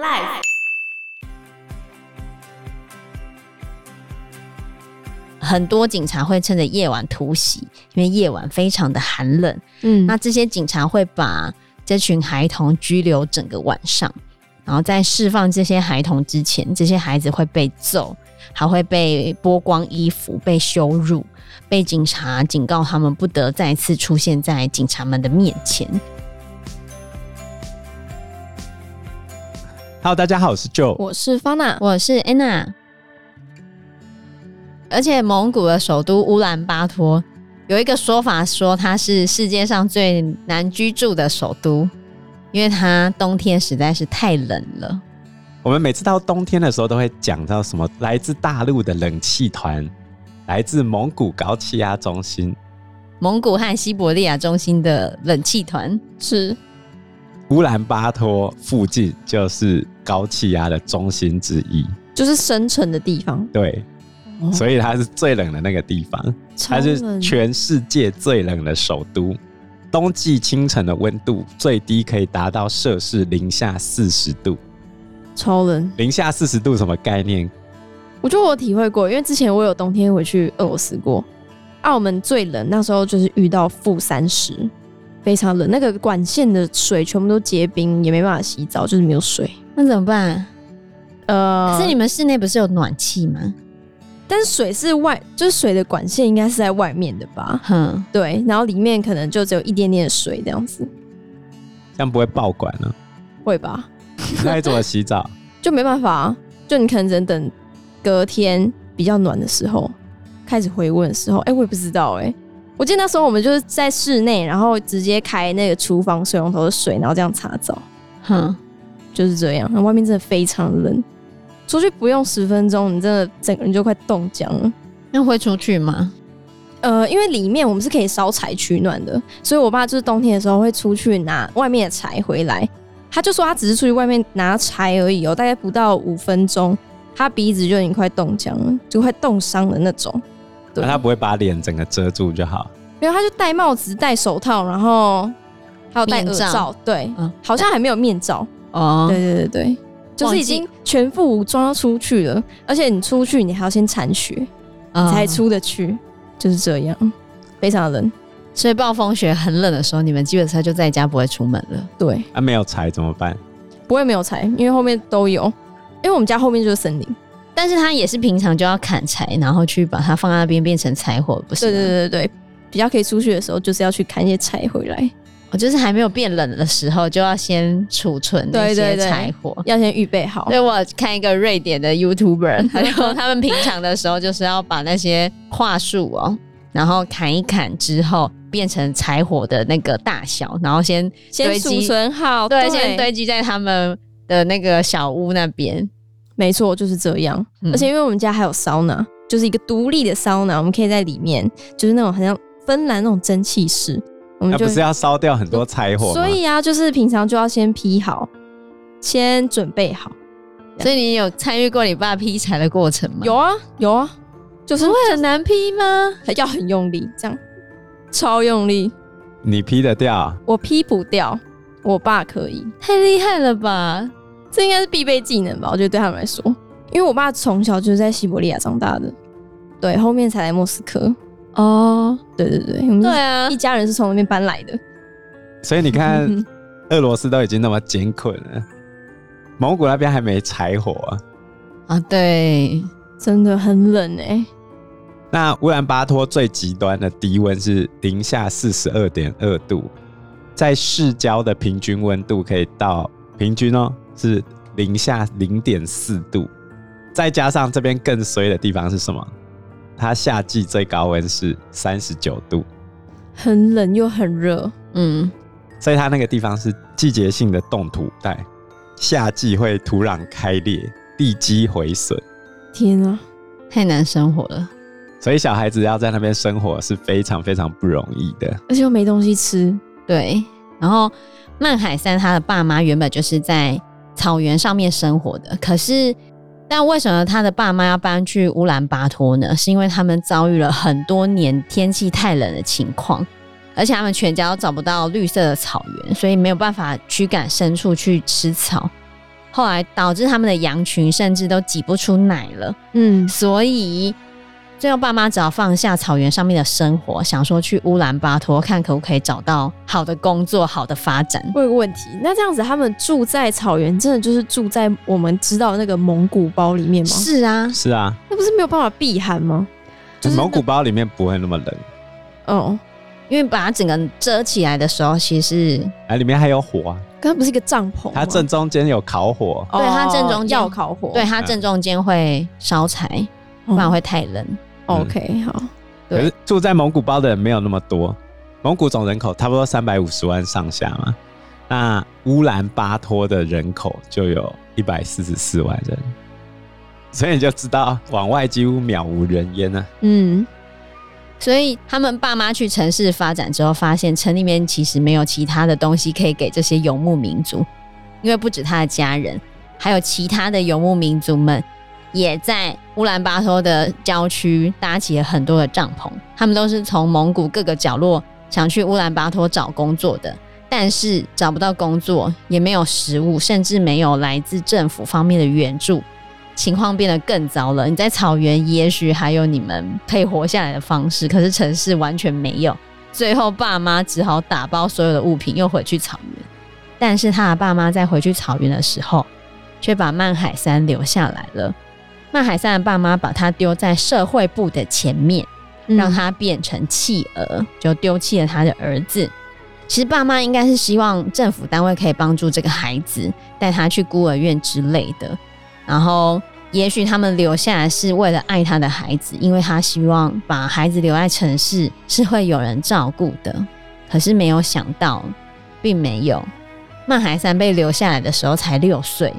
Life 很多警察会趁着夜晚突袭，因为夜晚非常的寒冷。嗯，那这些警察会把这群孩童拘留整个晚上，然后在释放这些孩童之前，这些孩子会被揍，还会被剥光衣服、被羞辱、被警察警告他们不得再次出现在警察们的面前。Hello，大家好，我是 Joe，我是 Fana，我是 Anna。而且蒙古的首都乌兰巴托有一个说法，说它是世界上最难居住的首都，因为它冬天实在是太冷了。我们每次到冬天的时候，都会讲到什么来自大陆的冷气团，来自蒙古高气压中心，蒙古和西伯利亚中心的冷气团是乌兰巴托附近就是高气压的中心之一，就是生成的地方。对。所以它是最冷的那个地方，它是全世界最冷的首都。冬季清晨的温度最低可以达到摄氏零下四十度，超冷。零下四十度什么概念？我觉得我体会过，因为之前我有冬天回去俄罗斯过，澳门最冷那时候就是遇到负三十，非常冷。那个管线的水全部都结冰，也没办法洗澡，就是没有水。那怎么办？呃，可是你们室内不是有暖气吗？但是水是外，就是水的管线应该是在外面的吧？哼，对，然后里面可能就只有一点点水这样子，这样不会爆管呢？会吧？那你怎么洗澡？就没办法，啊就你可能只能等隔天比较暖的时候开始回温的时候。哎、欸，我也不知道哎、欸，我记得那时候我们就是在室内，然后直接开那个厨房水龙头的水，然后这样擦澡。哼，就是这样。那外面真的非常冷。出去不用十分钟，你真的整个人就快冻僵了。那会出去吗？呃，因为里面我们是可以烧柴取暖的，所以我爸就是冬天的时候会出去拿外面的柴回来。他就说他只是出去外面拿柴而已哦，大概不到五分钟，他鼻子就已经快冻僵了，就快冻伤的那种。对，那他不会把脸整个遮住就好？没有，他就戴帽子、戴手套，然后还有戴耳罩。对、嗯，好像还没有面罩。哦，对对对对。就是已经全副武装出去了，而且你出去你还要先铲雪，你，才出得去，就是这样，非常冷。所以暴风雪很冷的时候，你们基本上就在家不会出门了。对，啊，没有柴怎么办？不会没有柴，因为后面都有，因为我们家后面就是森林。但是它也是平常就要砍柴，然后去把它放在那边变成柴火，不是？对对对对，比较可以出去的时候，就是要去砍一些柴回来。我就是还没有变冷的时候，就要先储存那些柴火，要先预备好。所以我看一个瑞典的 YouTuber，他说 他们平常的时候就是要把那些桦树哦，然后砍一砍之后变成柴火的那个大小，然后先先储存好，对，对，先堆积在他们的那个小屋那边。没错，就是这样。嗯。而且因为我们家还有桑拿，就是一个独立的桑拿，我们可以在里面，就是那种好像芬兰那种蒸汽室。我们就那不是要烧掉很多柴火？所以啊，就是平常就要先劈好，先准备好。所以你有参与过你爸劈柴的过程吗？有啊，有啊，就是会很难劈吗？要很用力，这样超用力。你劈得掉？我劈不掉，我爸可以。太厉害了吧？这应该是必备技能吧？我觉得对他们来说，因为我爸从小就是在西伯利亚长大的，对，后面才来莫斯科。哦，对对对，我们对啊，一家人是从那边搬来的，所以你看，俄罗斯都已经那么艰困了，蒙古那边还没柴火啊！啊，对，真的很冷哎、欸。那乌兰巴托最极端的低温是零下四十二点二度，在市郊的平均温度可以到平均哦是零下零点四度，再加上这边更衰的地方是什么？它夏季最高温是三十九度，很冷又很热，嗯，所以它那个地方是季节性的冻土带，夏季会土壤开裂、地基毁损。天啊，太难生活了，所以小孩子要在那边生活是非常非常不容易的，而且又没东西吃。对，然后曼海山他的爸妈原本就是在草原上面生活的，可是。但为什么他的爸妈要搬去乌兰巴托呢？是因为他们遭遇了很多年天气太冷的情况，而且他们全家都找不到绿色的草原，所以没有办法驱赶牲畜去吃草。后来导致他们的羊群甚至都挤不出奶了。嗯，所以最后爸妈只好放下草原上面的生活，想说去乌兰巴托看可不可以找到好的工作、好的发展。我有个问题，那这样子他们住在草原，真的就是住在我们知道的那个蒙古包里面吗？是啊，是啊，那不是没有办法避寒吗？就是蒙古包里面不会那么冷，哦，因为把它整个遮起来的时候，其实是哎、啊，里面还有火啊，刚刚不是一个帐篷？它正中间有烤火，哦对它正中间要烤火，对它正中间会烧柴，不然会太冷。嗯 OK，好，可是住在蒙古包的人没有那么多，蒙古总人口差不多三百五十万上下嘛，那乌兰巴托的人口就有一百四十四万人，所以你就知道往外几乎渺无人烟啊。嗯，所以他们爸妈去城市发展之后，发现城里面其实没有其他的东西可以给这些游牧民族，因为不止他的家人，还有其他的游牧民族们也在乌兰巴托的郊区搭起了很多的帐篷。他们都是从蒙古各个角落想去乌兰巴托找工作的，但是找不到工作，也没有食物，甚至没有来自政府方面的援助。情况变得更糟了。你在草原也许还有你们可以活下来的方式，可是城市完全没有。最后，爸妈只好打包所有的物品又回去草原。但是他的爸妈在回去草原的时候，却把曼海山留下来了。曼海山的爸妈把他丢在社会部的前面，让他变成弃儿，就丢弃了他的儿子。其实爸妈应该是希望政府单位可以帮助这个孩子，带他去孤儿院之类的。然后，也许他们留下来是为了爱他的孩子，因为他希望把孩子留在城市是会有人照顾的。可是没有想到，并没有。曼海山被留下来的时候才六岁，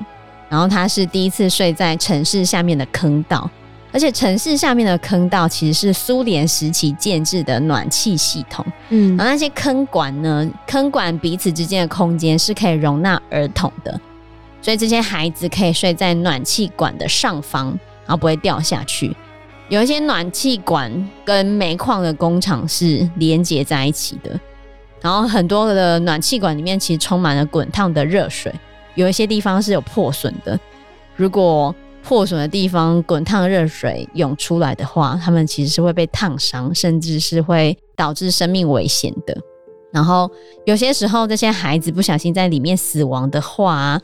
然后他是第一次睡在城市下面的坑道，而且城市下面的坑道其实是苏联时期建制的暖气系统。嗯，然后那些坑管呢，坑管彼此之间的空间是可以容纳儿童的。所以这些孩子可以睡在暖气管的上方，然后不会掉下去。有一些暖气管跟煤矿的工厂是连接在一起的，然后很多的暖气管里面其实充满了滚烫的热水，有一些地方是有破损的。如果破损的地方滚烫热水涌出来的话，他们其实是会被烫伤，甚至是会导致生命危险的。然后有些时候，这些孩子不小心在里面死亡的话，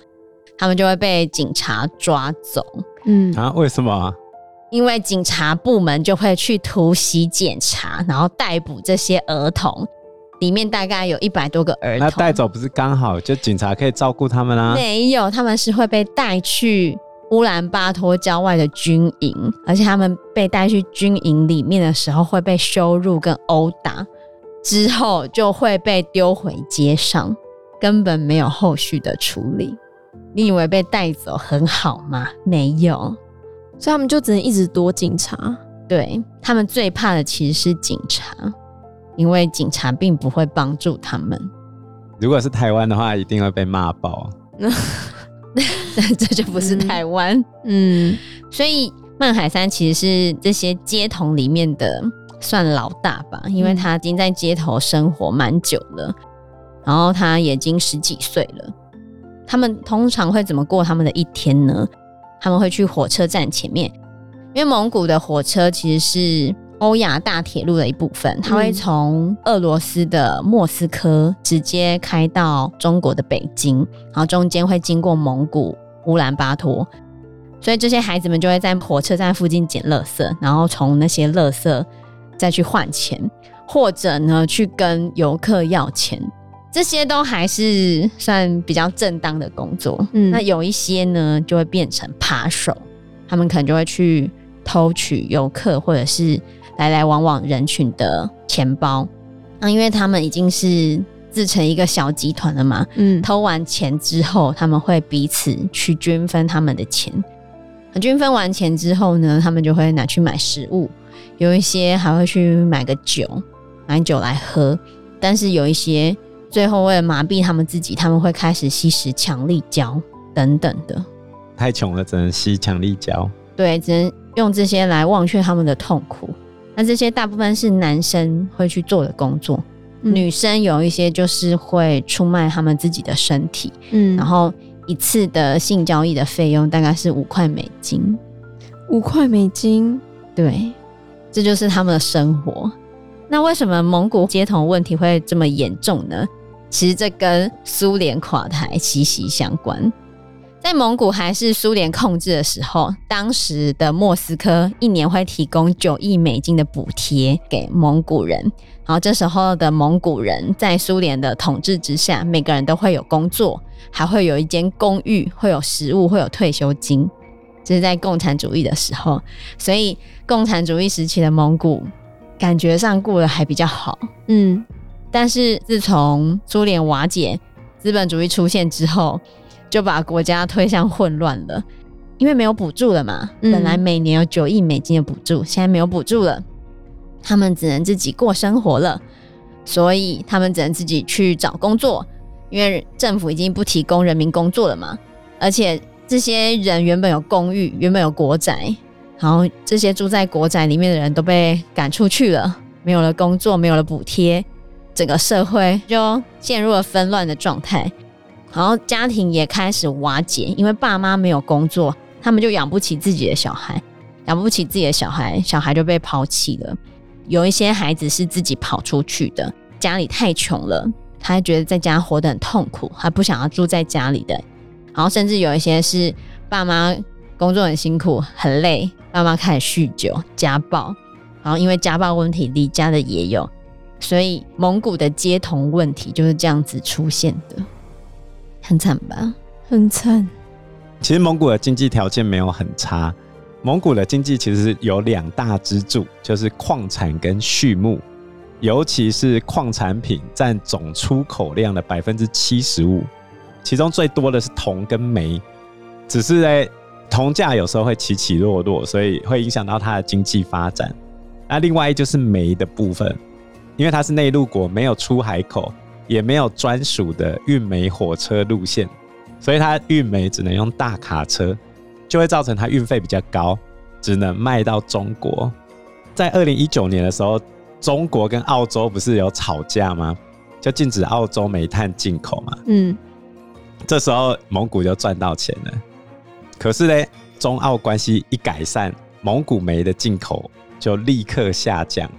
他们就会被警察抓走，嗯啊？为什么啊？因为警察部门就会去突袭检查，然后逮捕这些儿童。里面大概有一百多个儿童，那带走不是刚好就警察可以照顾他们啊？没有，他们是会被带去乌兰巴托郊外的军营，而且他们被带去军营里面的时候会被羞辱跟殴打，之后就会被丢回街上，根本没有后续的处理。你以为被带走很好吗？没有，所以他们就只能一直躲警察。对，他们最怕的其实是警察，因为警察并不会帮助他们。如果是台湾的话，一定会被骂爆。这就不是台湾。嗯，所以曼海山其实是这些街童里面的算老大吧，因为他已经在街头生活蛮久了，然后他已经十几岁了。他们通常会怎么过他们的一天呢？他们会去火车站前面，因为蒙古的火车其实是欧亚大铁路的一部分，它会从俄罗斯的莫斯科直接开到中国的北京，然后中间会经过蒙古乌兰巴托，所以这些孩子们就会在火车站附近捡垃圾，然后从那些垃圾再去换钱，或者呢去跟游客要钱。这些都还是算比较正当的工作，嗯，那有一些呢就会变成扒手，他们可能就会去偷取游客或者是来来往往人群的钱包。那因为他们已经是自成一个小集团了嘛，嗯，偷完钱之后，他们会彼此去均分他们的钱。均分完钱之后呢，他们就会拿去买食物，有一些还会去买个酒，买酒来喝，但是有一些。最后，为了麻痹他们自己，他们会开始吸食强力胶等等的。太穷了，只能吸强力胶。对，只能用这些来忘却他们的痛苦。那这些大部分是男生会去做的工作，嗯、女生有一些就是会出卖他们自己的身体，嗯，然后一次的性交易的费用大概是五块美金。五块美金，对，这就是他们的生活。那为什么蒙古街头问题会这么严重呢？其实这跟苏联垮台息息相关。在蒙古还是苏联控制的时候，当时的莫斯科一年会提供九亿美金的补贴给蒙古人。然后这时候的蒙古人在苏联的统治之下，每个人都会有工作，还会有一间公寓，会有食物，会有退休金。这是在共产主义的时候，所以共产主义时期的蒙古感觉上过得还比较好。嗯。但是自从苏联瓦解、资本主义出现之后，就把国家推向混乱了。因为没有补助了嘛，嗯、本来每年有九亿美金的补助，现在没有补助了，他们只能自己过生活了。所以他们只能自己去找工作，因为政府已经不提供人民工作了嘛。而且这些人原本有公寓，原本有国宅，然后这些住在国宅里面的人都被赶出去了，没有了工作，没有了补贴。整个社会就陷入了纷乱的状态，然后家庭也开始瓦解，因为爸妈没有工作，他们就养不起自己的小孩，养不起自己的小孩，小孩就被抛弃了。有一些孩子是自己跑出去的，家里太穷了，他觉得在家活得很痛苦，他不想要住在家里的。然后甚至有一些是爸妈工作很辛苦很累，爸妈开始酗酒家暴，然后因为家暴问题离家的也有。所以蒙古的街童问题就是这样子出现的，很惨吧？很惨。其实蒙古的经济条件没有很差，蒙古的经济其实有两大支柱，就是矿产跟畜牧，尤其是矿产品占总出口量的百分之七十五，其中最多的是铜跟煤，只是呢，铜价有时候会起起落落，所以会影响到它的经济发展。那另外就是煤的部分。因为它是内陆国，没有出海口，也没有专属的运煤火车路线，所以它运煤只能用大卡车，就会造成它运费比较高，只能卖到中国。在二零一九年的时候，中国跟澳洲不是有吵架吗？就禁止澳洲煤炭进口嘛。嗯，这时候蒙古就赚到钱了。可是呢，中澳关系一改善，蒙古煤的进口就立刻下降。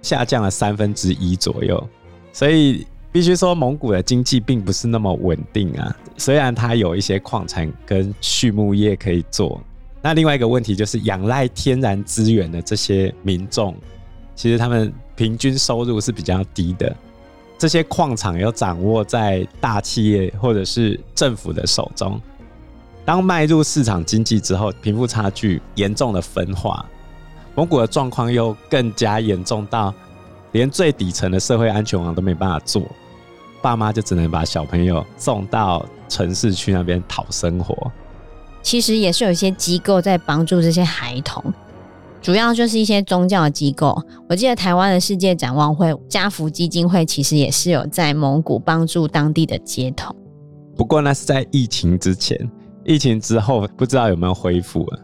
下降了三分之一左右，所以必须说蒙古的经济并不是那么稳定啊。虽然它有一些矿产跟畜牧业可以做，那另外一个问题就是仰赖天然资源的这些民众，其实他们平均收入是比较低的。这些矿场又掌握在大企业或者是政府的手中。当迈入市场经济之后，贫富差距严重的分化。蒙古的状况又更加严重到，连最底层的社会安全网都没办法做，爸妈就只能把小朋友送到城市去那边讨生活。其实也是有一些机构在帮助这些孩童，主要就是一些宗教的机构。我记得台湾的世界展望会、家福基金会其实也是有在蒙古帮助当地的街童。不过那是在疫情之前，疫情之后不知道有没有恢复了。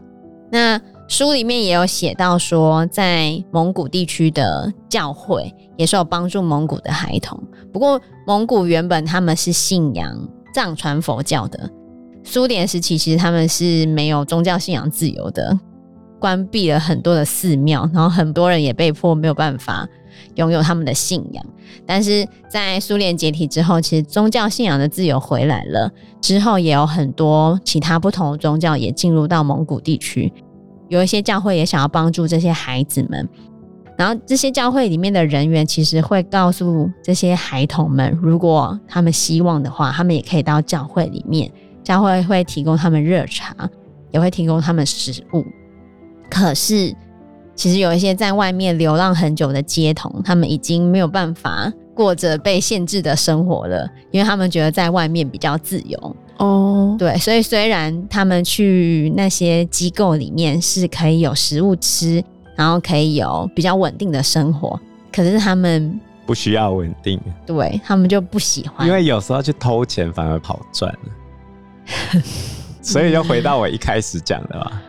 那。书里面也有写到说，在蒙古地区的教会也是有帮助蒙古的孩童。不过，蒙古原本他们是信仰藏传佛教的，苏联时期其实他们是没有宗教信仰自由的，关闭了很多的寺庙，然后很多人也被迫没有办法拥有他们的信仰。但是在苏联解体之后，其实宗教信仰的自由回来了，之后也有很多其他不同的宗教也进入到蒙古地区。有一些教会也想要帮助这些孩子们，然后这些教会里面的人员其实会告诉这些孩童们，如果他们希望的话，他们也可以到教会里面，教会会提供他们热茶，也会提供他们食物。可是，其实有一些在外面流浪很久的街童，他们已经没有办法过着被限制的生活了，因为他们觉得在外面比较自由。哦，oh. 对，所以虽然他们去那些机构里面是可以有食物吃，然后可以有比较稳定的生活，可是他们不需要稳定，对，他们就不喜欢，因为有时候去偷钱反而好赚了，所以就回到我一开始讲的嘛，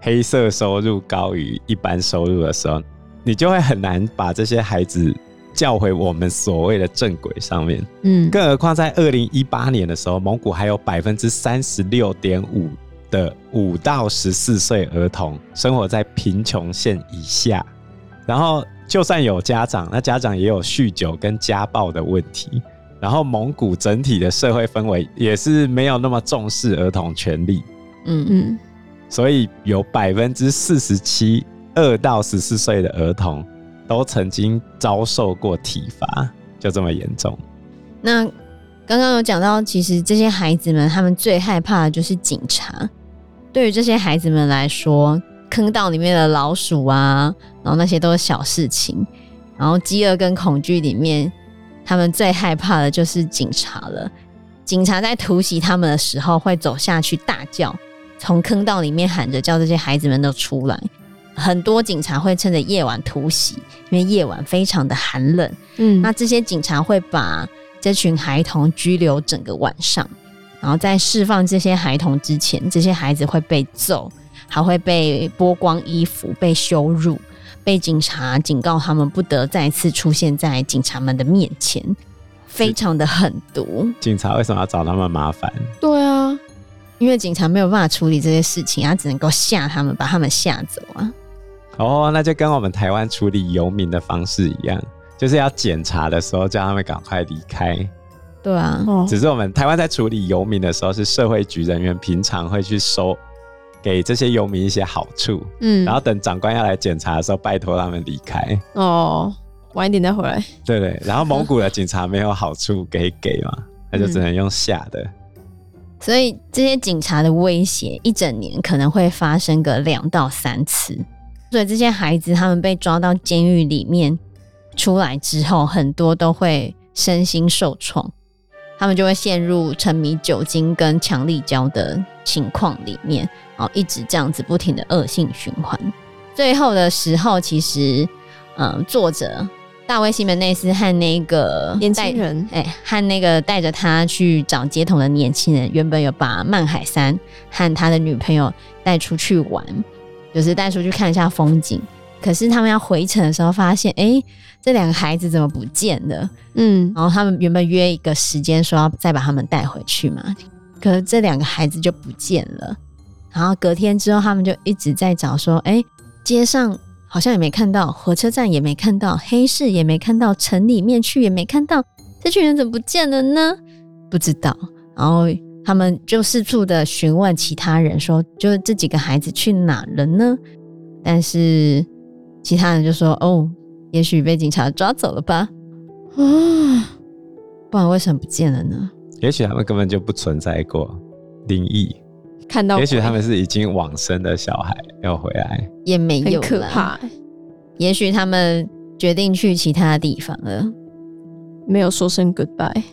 黑色收入高于一般收入的时候，你就会很难把这些孩子叫回我们所谓的正轨上面。嗯，更何况在二零一八年的时候，蒙古还有百分之三十六点五的五到十四岁儿童生活在贫穷线以下。然后，就算有家长，那家长也有酗酒跟家暴的问题。然后，蒙古整体的社会氛围也是没有那么重视儿童权利。嗯嗯，所以有百分之四十七二到十四岁的儿童都曾经遭受过体罚，就这么严重。那刚刚有讲到，其实这些孩子们他们最害怕的就是警察。对于这些孩子们来说，坑道里面的老鼠啊，然后那些都是小事情。然后饥饿跟恐惧里面，他们最害怕的就是警察了。警察在突袭他们的时候，会走下去大叫。从坑道里面喊着，叫这些孩子们都出来。很多警察会趁着夜晚突袭，因为夜晚非常的寒冷。嗯，那这些警察会把这群孩童拘留整个晚上，然后在释放这些孩童之前，这些孩子会被揍，还会被剥光衣服、被羞辱，被警察警告他们不得再次出现在警察们的面前，非常的狠毒。警察为什么要找他们麻烦？对啊。因为警察没有办法处理这些事情，他只能够吓他们，把他们吓走啊。哦，那就跟我们台湾处理游民的方式一样，就是要检查的时候叫他们赶快离开。对啊，只是我们台湾在处理游民的时候，是社会局人员平常会去收给这些游民一些好处，嗯，然后等长官要来检查的时候，拜托他们离开。哦，晚一点再回来。对对，然后蒙古的警察没有好处可以给嘛，那就只能用吓的。所以这些警察的威胁一整年可能会发生个两到三次，所以这些孩子他们被抓到监狱里面出来之后，很多都会身心受创，他们就会陷入沉迷酒精跟强力胶的情况里面，然后一直这样子不停的恶性循环。最后的时候，其实，嗯，作者。大卫·西门内斯和那个年轻人，哎、欸，和那个带着他去找街头的年轻人，原本有把曼海山和他的女朋友带出去玩，就是带出去看一下风景。可是他们要回程的时候，发现，哎、欸，这两个孩子怎么不见了？嗯，然后他们原本约一个时间说要再把他们带回去嘛，可是这两个孩子就不见了。然后隔天之后，他们就一直在找，说，哎、欸，街上。好像也没看到，火车站也没看到，黑市也没看到，城里面去也没看到，这群人怎么不见了呢？不知道。然后他们就四处的询问其他人，说，就这几个孩子去哪了呢？但是其他人就说，哦，也许被警察抓走了吧？啊，不然为什么不见了呢？也许他们根本就不存在过灵异。看到，也许他们是已经往生的小孩要回来，也没有，很可怕。也许他们决定去其他地方了，没有说声 goodbye。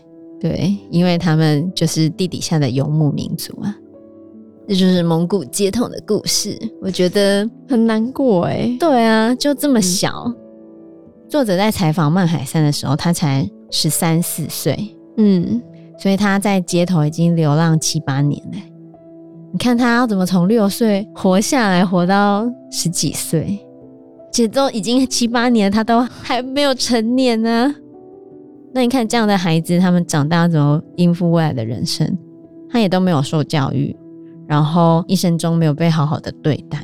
对，因为他们就是地底下的游牧民族啊。这就是蒙古街头的故事，我觉得很难过哎。对啊，就这么小。嗯、作者在采访曼海山的时候，他才十三四岁，嗯，所以他在街头已经流浪七八年了。你看他要怎么从六岁活下来，活到十几岁，其实都已经七八年，他都还没有成年呢。那你看这样的孩子，他们长大怎么应付未来的人生？他也都没有受教育，然后一生中没有被好好的对待。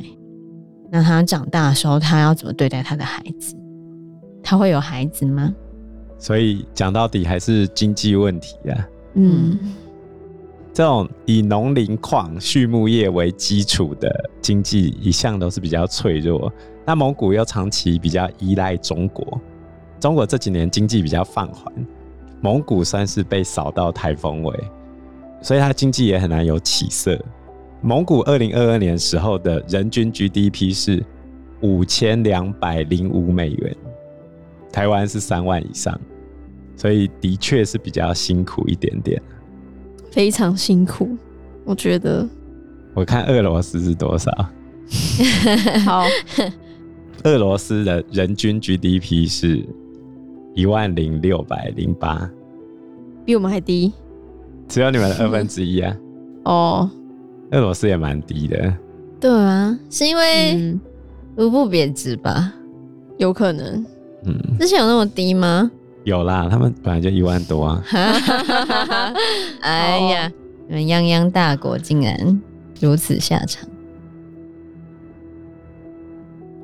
那他长大的时候，他要怎么对待他的孩子？他会有孩子吗？所以讲到底还是经济问题啊。嗯。这种以农林矿畜牧业为基础的经济一向都是比较脆弱，那蒙古又长期比较依赖中国，中国这几年经济比较放缓，蒙古算是被扫到台风尾，所以它经济也很难有起色。蒙古二零二二年时候的人均 GDP 是五千两百零五美元，台湾是三万以上，所以的确是比较辛苦一点点。非常辛苦，我觉得。我看俄罗斯是多少？好，俄罗斯的人均 GDP 是一万零六百零八，比我们还低，只有你们的二分之一啊。哦，俄罗斯也蛮低的。对啊，是因为卢布贬值吧？有可能。嗯，之前有那么低吗？有啦，他们本来就一万多啊。哎呀，你们泱泱大国竟然如此下场。